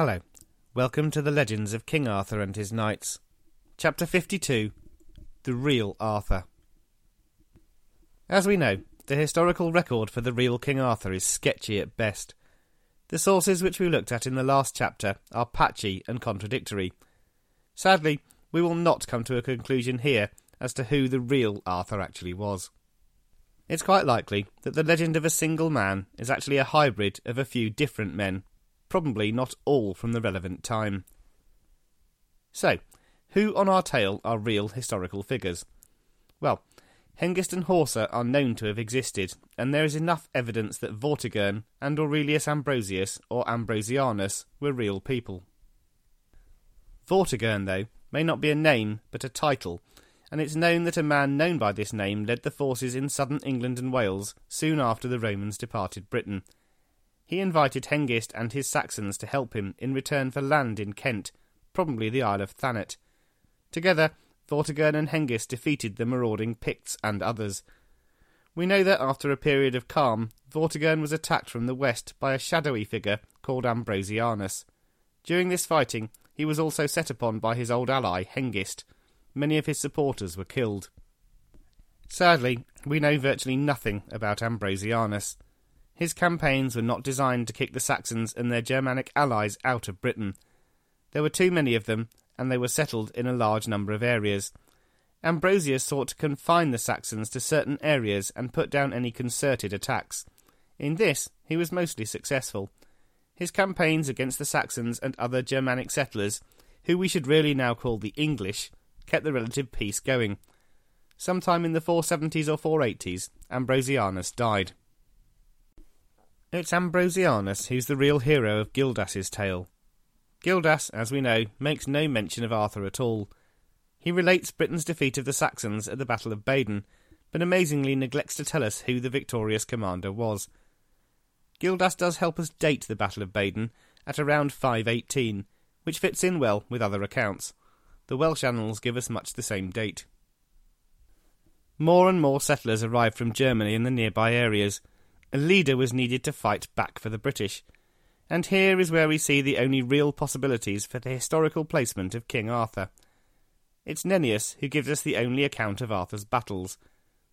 Hello. Welcome to the legends of King Arthur and his knights. Chapter 52 The Real Arthur. As we know, the historical record for the real King Arthur is sketchy at best. The sources which we looked at in the last chapter are patchy and contradictory. Sadly, we will not come to a conclusion here as to who the real Arthur actually was. It's quite likely that the legend of a single man is actually a hybrid of a few different men probably not all from the relevant time. So, who on our tale are real historical figures? Well, Hengist and Horsa are known to have existed, and there is enough evidence that Vortigern and Aurelius Ambrosius or Ambrosianus were real people. Vortigern, though, may not be a name, but a title, and it's known that a man known by this name led the forces in southern England and Wales soon after the Romans departed Britain, he invited Hengist and his Saxons to help him in return for land in Kent, probably the Isle of Thanet. Together, Vortigern and Hengist defeated the marauding Picts and others. We know that after a period of calm, Vortigern was attacked from the west by a shadowy figure called Ambrosianus. During this fighting, he was also set upon by his old ally, Hengist. Many of his supporters were killed. Sadly, we know virtually nothing about Ambrosianus. His campaigns were not designed to kick the Saxons and their Germanic allies out of Britain. There were too many of them, and they were settled in a large number of areas. Ambrosius sought to confine the Saxons to certain areas and put down any concerted attacks. In this, he was mostly successful. His campaigns against the Saxons and other Germanic settlers, who we should really now call the English, kept the relative peace going. Sometime in the 470s or 480s, Ambrosianus died. It's Ambrosianus who's the real hero of Gildas's tale. Gildas, as we know, makes no mention of Arthur at all. He relates Britain's defeat of the Saxons at the Battle of Badon, but amazingly neglects to tell us who the victorious commander was. Gildas does help us date the Battle of Badon at around 518, which fits in well with other accounts. The Welsh annals give us much the same date. More and more settlers arrived from Germany and the nearby areas, a leader was needed to fight back for the British. And here is where we see the only real possibilities for the historical placement of King Arthur. It's Nennius who gives us the only account of Arthur's battles.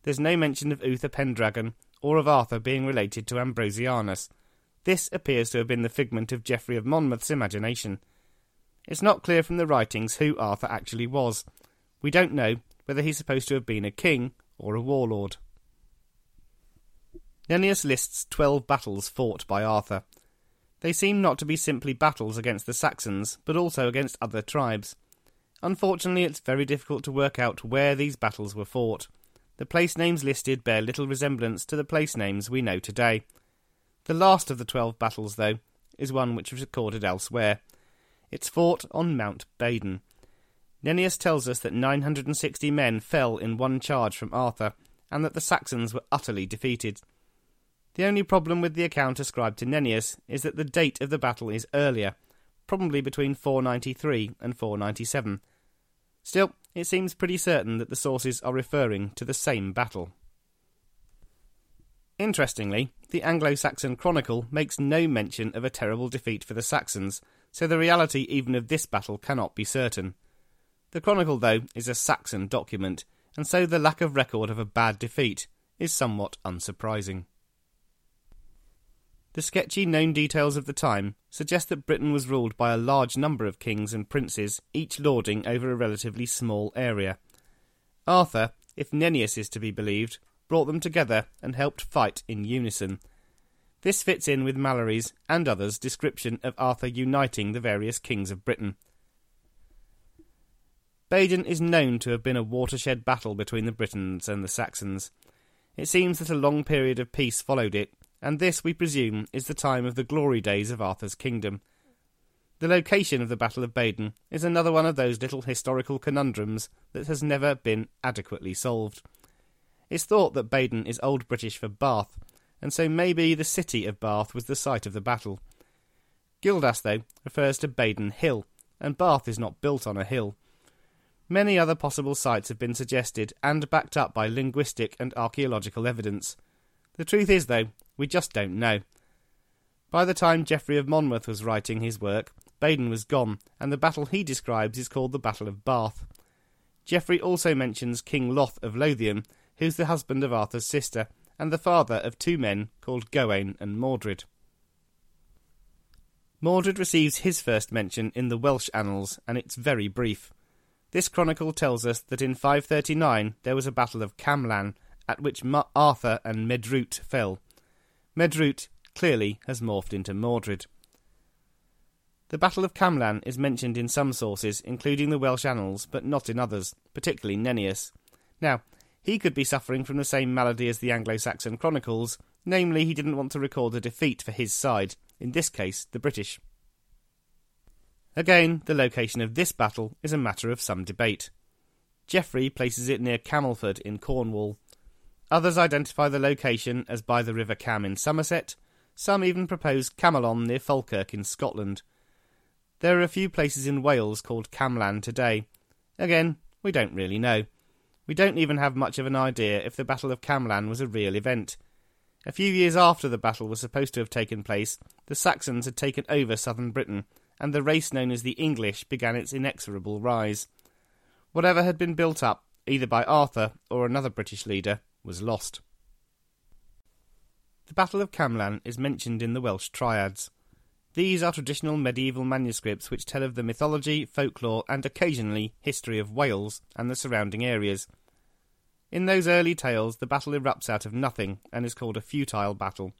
There's no mention of Uther Pendragon or of Arthur being related to Ambrosianus. This appears to have been the figment of Geoffrey of Monmouth's imagination. It's not clear from the writings who Arthur actually was. We don't know whether he's supposed to have been a king or a warlord. Nennius lists twelve battles fought by Arthur. They seem not to be simply battles against the Saxons, but also against other tribes. Unfortunately, it's very difficult to work out where these battles were fought. The place names listed bear little resemblance to the place names we know today. The last of the twelve battles, though, is one which was recorded elsewhere. It's fought on Mount Badon. Nennius tells us that 960 men fell in one charge from Arthur, and that the Saxons were utterly defeated. The only problem with the account ascribed to Nennius is that the date of the battle is earlier, probably between 493 and 497. Still, it seems pretty certain that the sources are referring to the same battle. Interestingly, the Anglo Saxon Chronicle makes no mention of a terrible defeat for the Saxons, so the reality even of this battle cannot be certain. The Chronicle, though, is a Saxon document, and so the lack of record of a bad defeat is somewhat unsurprising. The sketchy known details of the time suggest that Britain was ruled by a large number of kings and princes, each lording over a relatively small area. Arthur, if Nennius is to be believed, brought them together and helped fight in unison. This fits in with Malory's and others' description of Arthur uniting the various kings of Britain. Badon is known to have been a watershed battle between the Britons and the Saxons. It seems that a long period of peace followed it, and this, we presume, is the time of the glory days of Arthur's kingdom. The location of the Battle of Badon is another one of those little historical conundrums that has never been adequately solved. It's thought that Badon is Old British for Bath, and so maybe the city of Bath was the site of the battle. Gildas, though, refers to Badon Hill, and Bath is not built on a hill. Many other possible sites have been suggested and backed up by linguistic and archaeological evidence. The truth is, though, we just don't know. By the time Geoffrey of Monmouth was writing his work, Badon was gone, and the battle he describes is called the Battle of Bath. Geoffrey also mentions King Loth of Lothian, who's the husband of Arthur's sister, and the father of two men called Gawain and Mordred. Mordred receives his first mention in the Welsh annals, and it's very brief. This chronicle tells us that in 539 there was a battle of Camlan, at which Arthur and Medraut fell. Medraut clearly has morphed into Mordred. The Battle of Camlan is mentioned in some sources, including the Welsh annals, but not in others, particularly Nennius. Now, he could be suffering from the same malady as the Anglo Saxon chronicles, namely, he didn't want to record a defeat for his side, in this case, the British. Again, the location of this battle is a matter of some debate. Geoffrey places it near Camelford in Cornwall. Others identify the location as by the River Cam in Somerset. Some even propose Camelon near Falkirk in Scotland. There are a few places in Wales called Camlan today. Again, we don't really know. We don't even have much of an idea if the Battle of Camlan was a real event. A few years after the battle was supposed to have taken place, the Saxons had taken over southern Britain, and the race known as the English began its inexorable rise. Whatever had been built up, either by Arthur or another British leader, was lost. The Battle of Camlan is mentioned in the Welsh Triads. These are traditional medieval manuscripts which tell of the mythology, folklore, and occasionally history of Wales and the surrounding areas. In those early tales, the battle erupts out of nothing and is called a futile battle.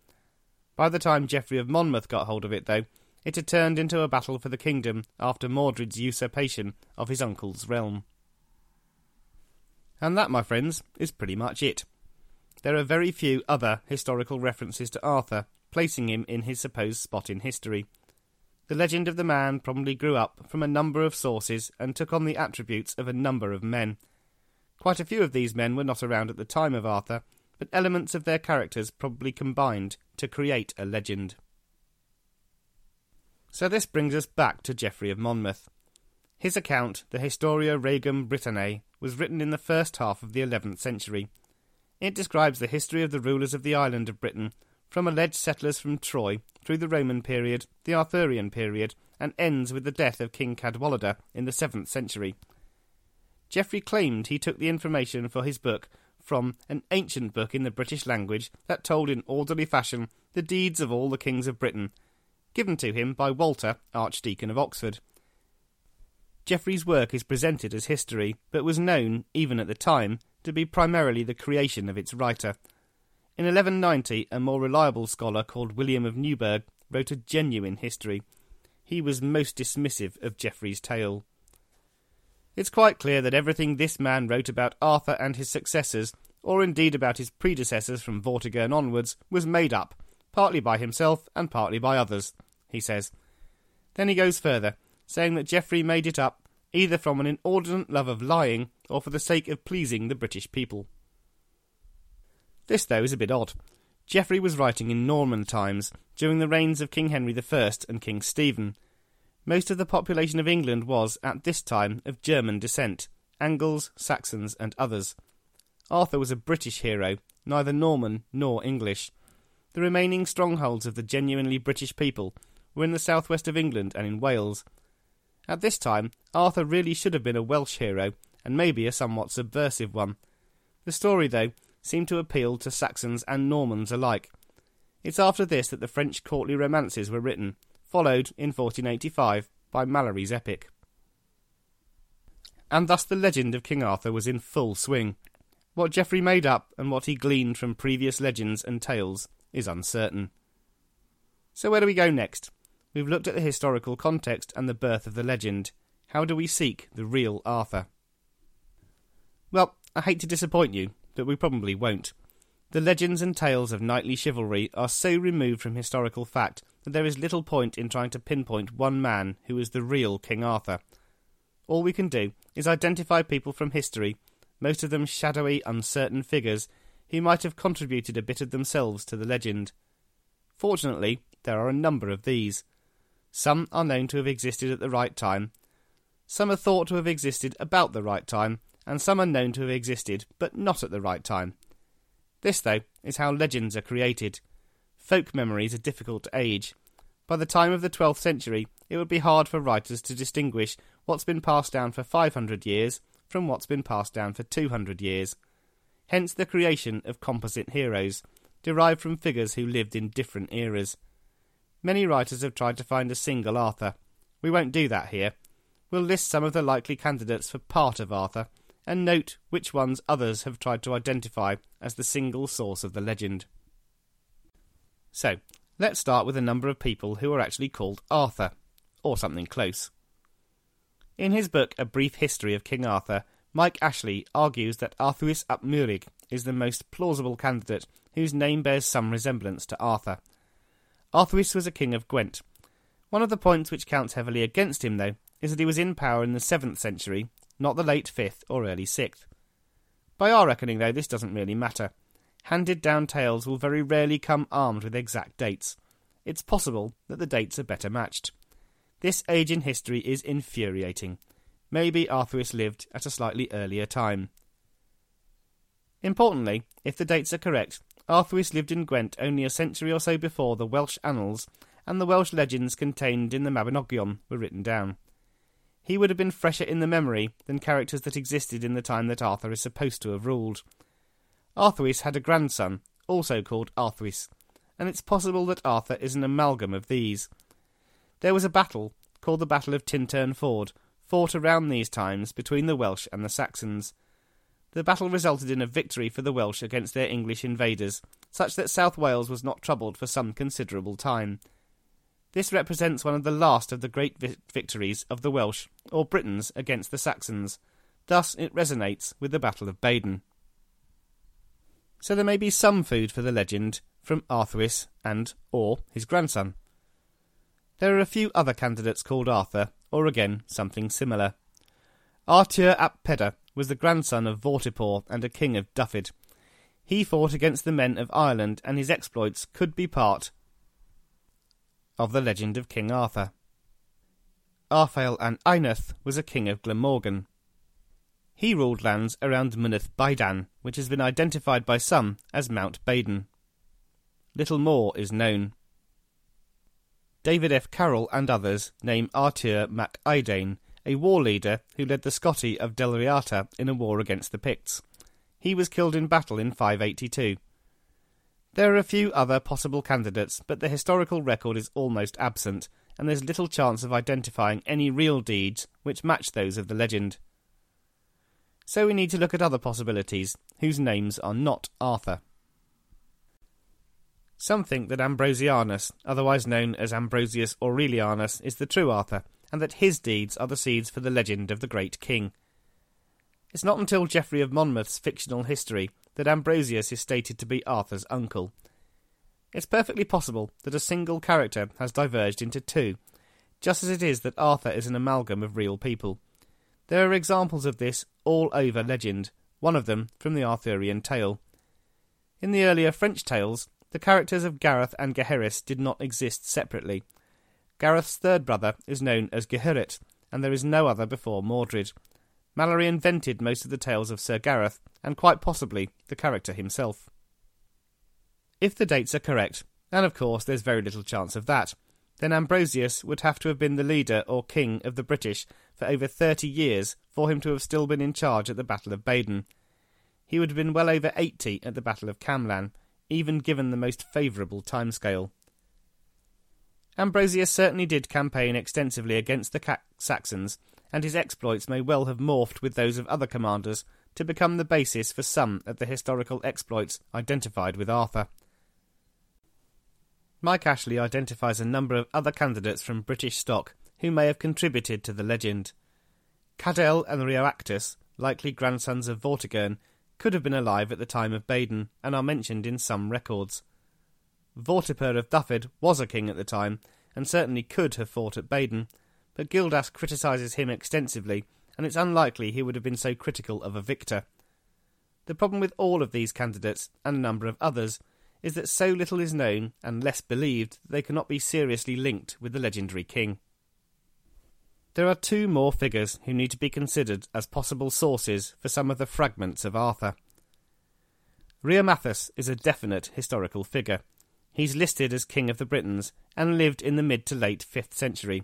By the time Geoffrey of Monmouth got hold of it, though, it had turned into a battle for the kingdom after Mordred's usurpation of his uncle's realm. And that, my friends, is pretty much it. There are very few other historical references to Arthur, placing him in his supposed spot in history. The legend of the man probably grew up from a number of sources and took on the attributes of a number of men, Quite a few of these men were not around at the time of Arthur, but elements of their characters probably combined to create a legend. So this brings us back to Geoffrey of Monmouth. His account, the Historia Regum Britanniae, was written in the first half of the 11th century. It describes the history of the rulers of the island of Britain, from alleged settlers from Troy through the Roman period, the Arthurian period, and ends with the death of King Cadwallader in the 7th century, Geoffrey claimed he took the information for his book from an ancient book in the British language that told in orderly fashion the deeds of all the kings of Britain, given to him by Walter, Archdeacon of Oxford. Geoffrey's work is presented as history, but was known, even at the time, to be primarily the creation of its writer. In 1190, a more reliable scholar called William of Newburgh wrote a genuine history. He was most dismissive of Geoffrey's tale. It's quite clear that everything this man wrote about Arthur and his successors, or indeed about his predecessors from Vortigern onwards, was made up, partly by himself and partly by others, he says. Then he goes further, saying that Geoffrey made it up either from an inordinate love of lying or for the sake of pleasing the British people. This, though, is a bit odd. Geoffrey was writing in Norman times, during the reigns of King Henry I and King Stephen, most of the population of England was, at this time, of German descent Angles, Saxons, and others. Arthur was a British hero, neither Norman nor English. The remaining strongholds of the genuinely British people were in the southwest of England and in Wales. At this time, Arthur really should have been a Welsh hero, and maybe a somewhat subversive one. The story, though, seemed to appeal to Saxons and Normans alike. It's after this that the French courtly romances were written, followed in 1485 by Malory's epic. And thus the legend of King Arthur was in full swing. What Geoffrey made up and what he gleaned from previous legends and tales is uncertain. So, where do we go next? We've looked at the historical context and the birth of the legend. How do we seek the real Arthur? Well, I hate to disappoint you, but we probably won't. The legends and tales of knightly chivalry are so removed from historical fact that there is little point in trying to pinpoint one man who is the real King Arthur. All we can do is identify people from history, most of them shadowy, uncertain figures, who might have contributed a bit of themselves to the legend. Fortunately, there are a number of these. Some are known to have existed at the right time, some are thought to have existed about the right time, and some are known to have existed but not at the right time. This, though, is how legends are created. Folk memories are difficult to age. by the time of the 12th century, it would be hard for writers to distinguish what's been passed down for 500 years from what's been passed down for 200 years. Hence the creation of composite heroes, derived from figures who lived in different eras. Many writers have tried to find a single Arthur. We won't do that here. We'll list some of the likely candidates for part of Arthur, and note which ones others have tried to identify as the single source of the legend. So, let's start with a number of people who are actually called Arthur, or something close. In his book A Brief History of King Arthur, Mike Ashley argues that Arthurus ap Meurig is the most plausible candidate whose name bears some resemblance to Arthur. Arthurus was a king of Gwent. One of the points which counts heavily against him, though, is that he was in power in the 7th century, not the late 5th or early 6th. By our reckoning, though, this doesn't really matter. Handed down tales will very rarely come armed with exact dates. It's possible that the dates are better matched. This age in history is infuriating. Maybe Arthurus lived at a slightly earlier time. Importantly, if the dates are correct, Arthurus lived in Gwent only a century or so before the Welsh annals and the Welsh legends contained in the Mabinogion were written down. He would have been fresher in the memory than characters that existed in the time that Arthur is supposed to have ruled. Arthurus had a grandson, also called Arthurus, and it's possible that Arthur is an amalgam of these. There was a battle, called the Battle of Tintern Ford, fought around these times between the Welsh and the Saxons. The battle resulted in a victory for the Welsh against their English invaders, such that South Wales was not troubled for some considerable time. This represents one of the last of the great vi- victories of the Welsh, or Britons, against the Saxons. Thus it resonates with the Battle of Badon. So there may be some food for the legend from Arthurus and or his grandson. There are a few other candidates called Arthur, or again something similar. Artur ap Peder was the grandson of Vortipor and a king of Dyfed. He fought against the men of Ireland, and his exploits could be part of the legend of King Arthur. Arthail an Ainarth was a king of Glamorgan. He ruled lands around Mynydd Baedan, which has been identified by some as Mount Badon. Little more is known. David F. Carroll and others name Artur mac Aidain, a war leader who led the Scotti of Dál Riata in a war against the Picts. He was killed in battle in 582. There are a few other possible candidates, but the historical record is almost absent, and there's little chance of identifying any real deeds which match those of the legend. So we need to look at other possibilities, whose names are not Arthur. Some think that Ambrosianus, otherwise known as Ambrosius Aurelianus, is the true Arthur, and that his deeds are the seeds for the legend of the great king. It's not until Geoffrey of Monmouth's fictional history that Ambrosius is stated to be Arthur's uncle. It's perfectly possible that a single character has diverged into two, just as it is that Arthur is an amalgam of real people. There are examples of this all over legend, one of them from the Arthurian tale. In the earlier French tales, the characters of Gareth and Gaheris did not exist separately. Gareth's third brother is known as Geherit, and there is no other before Mordred. Malory invented most of the tales of Sir Gareth, and quite possibly the character himself. If the dates are correct, and of course there's very little chance of that, then Ambrosius would have to have been the leader or king of the British for over thirty years for him to have still been in charge at the Battle of Badon. He would have been well over eighty at the Battle of Camlan, even given the most favourable timescale. Ambrosius certainly did campaign extensively against the Saxons, and his exploits may well have morphed with those of other commanders to become the basis for some of the historical exploits identified with Arthur. Mike Ashley identifies a number of other candidates from British stock who may have contributed to the legend. Cadell and Rhiwactus, likely grandsons of Vortigern, could have been alive at the time of Badon and are mentioned in some records. Vortipor of Dyfed was a king at the time and certainly could have fought at Badon, but Gildas criticises him extensively, and it's unlikely he would have been so critical of a victor. The problem with all of these candidates, and a number of others, is that so little is known and less believed that they cannot be seriously linked with the legendary king. There are two more figures who need to be considered as possible sources for some of the fragments of Arthur. Riothamus is a definite historical figure. He's listed as King of the Britons and lived in the mid to late 5th century.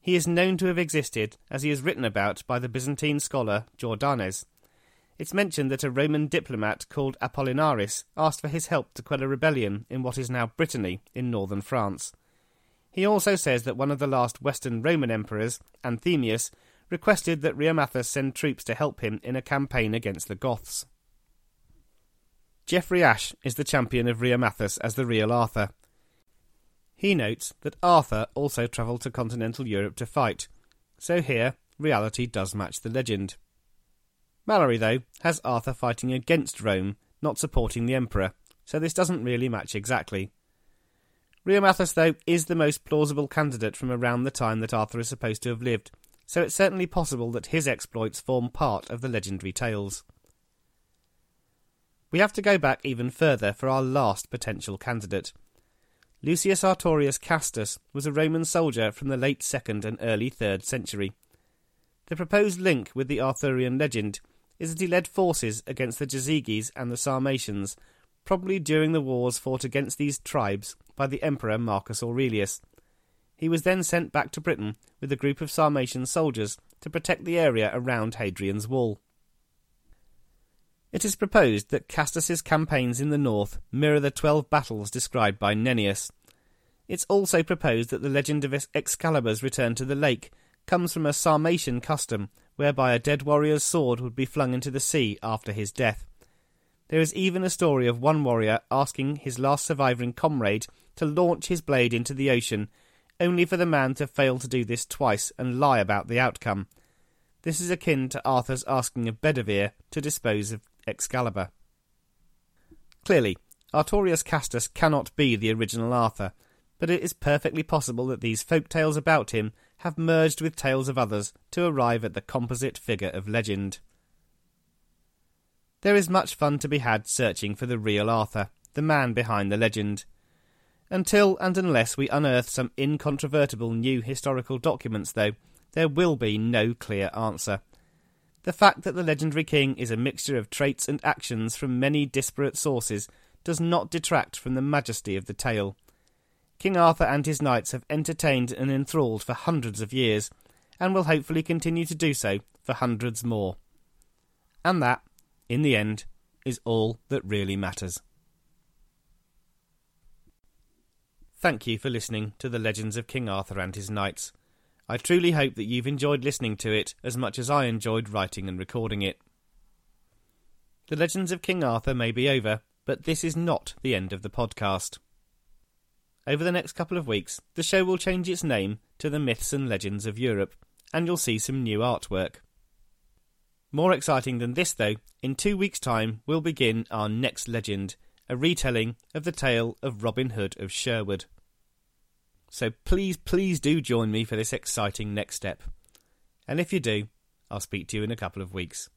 He is known to have existed as he is written about by the Byzantine scholar Jordanes. It's mentioned that a Roman diplomat called Apollinaris asked for his help to quell a rebellion in what is now Brittany in northern France. He also says that one of the last Western Roman emperors, Anthemius, requested that Riothamus send troops to help him in a campaign against the Goths. Geoffrey Ashe is the champion of Riothamus as the real Arthur. He notes that Arthur also travelled to continental Europe to fight, so here reality does match the legend. Malory, though, has Arthur fighting against Rome, not supporting the Emperor, so this doesn't really match exactly. Riothamus, though, is the most plausible candidate from around the time that Arthur is supposed to have lived, so it's certainly possible that his exploits form part of the legendary tales. We have to go back even further for our last potential candidate. Lucius Artorius Castus was a Roman soldier from the late 2nd and early 3rd century. The proposed link with the Arthurian legend is that he led forces against the Jazyges and the Sarmatians, probably during the wars fought against these tribes by the Emperor Marcus Aurelius. He was then sent back to Britain with a group of Sarmatian soldiers to protect the area around Hadrian's Wall. It is proposed that Castus's campaigns in the north mirror the twelve battles described by Nennius. It's also proposed that the legend of Excalibur's return to the lake comes from a Sarmatian custom whereby a dead warrior's sword would be flung into the sea after his death. There is even a story of one warrior asking his last surviving comrade to launch his blade into the ocean, only for the man to fail to do this twice and lie about the outcome. This is akin to Arthur's asking of Bedivere to dispose of Excalibur. Clearly, Artorius Castus cannot be the original Arthur, but it is perfectly possible that these folk tales about him have merged with tales of others to arrive at the composite figure of legend. There is much fun to be had searching for the real Arthur, the man behind the legend. Until and unless we unearth some incontrovertible new historical documents, though, there will be no clear answer. The fact that the legendary king is a mixture of traits and actions from many disparate sources does not detract from the majesty of the tale. King Arthur and his knights have entertained and enthralled for hundreds of years, and will hopefully continue to do so for hundreds more. And that, in the end, is all that really matters. Thank you for listening to the Legends of King Arthur and His Knights. I truly hope that you've enjoyed listening to it as much as I enjoyed writing and recording it. The Legends of King Arthur may be over, but this is not the end of the podcast. Over the next couple of weeks, the show will change its name to The Myths and Legends of Europe, and you'll see some new artwork. More exciting than this, though, in two weeks' time we'll begin our next legend, a retelling of the tale of Robin Hood of Sherwood. So please, please do join me for this exciting next step. And if you do, I'll speak to you in a couple of weeks.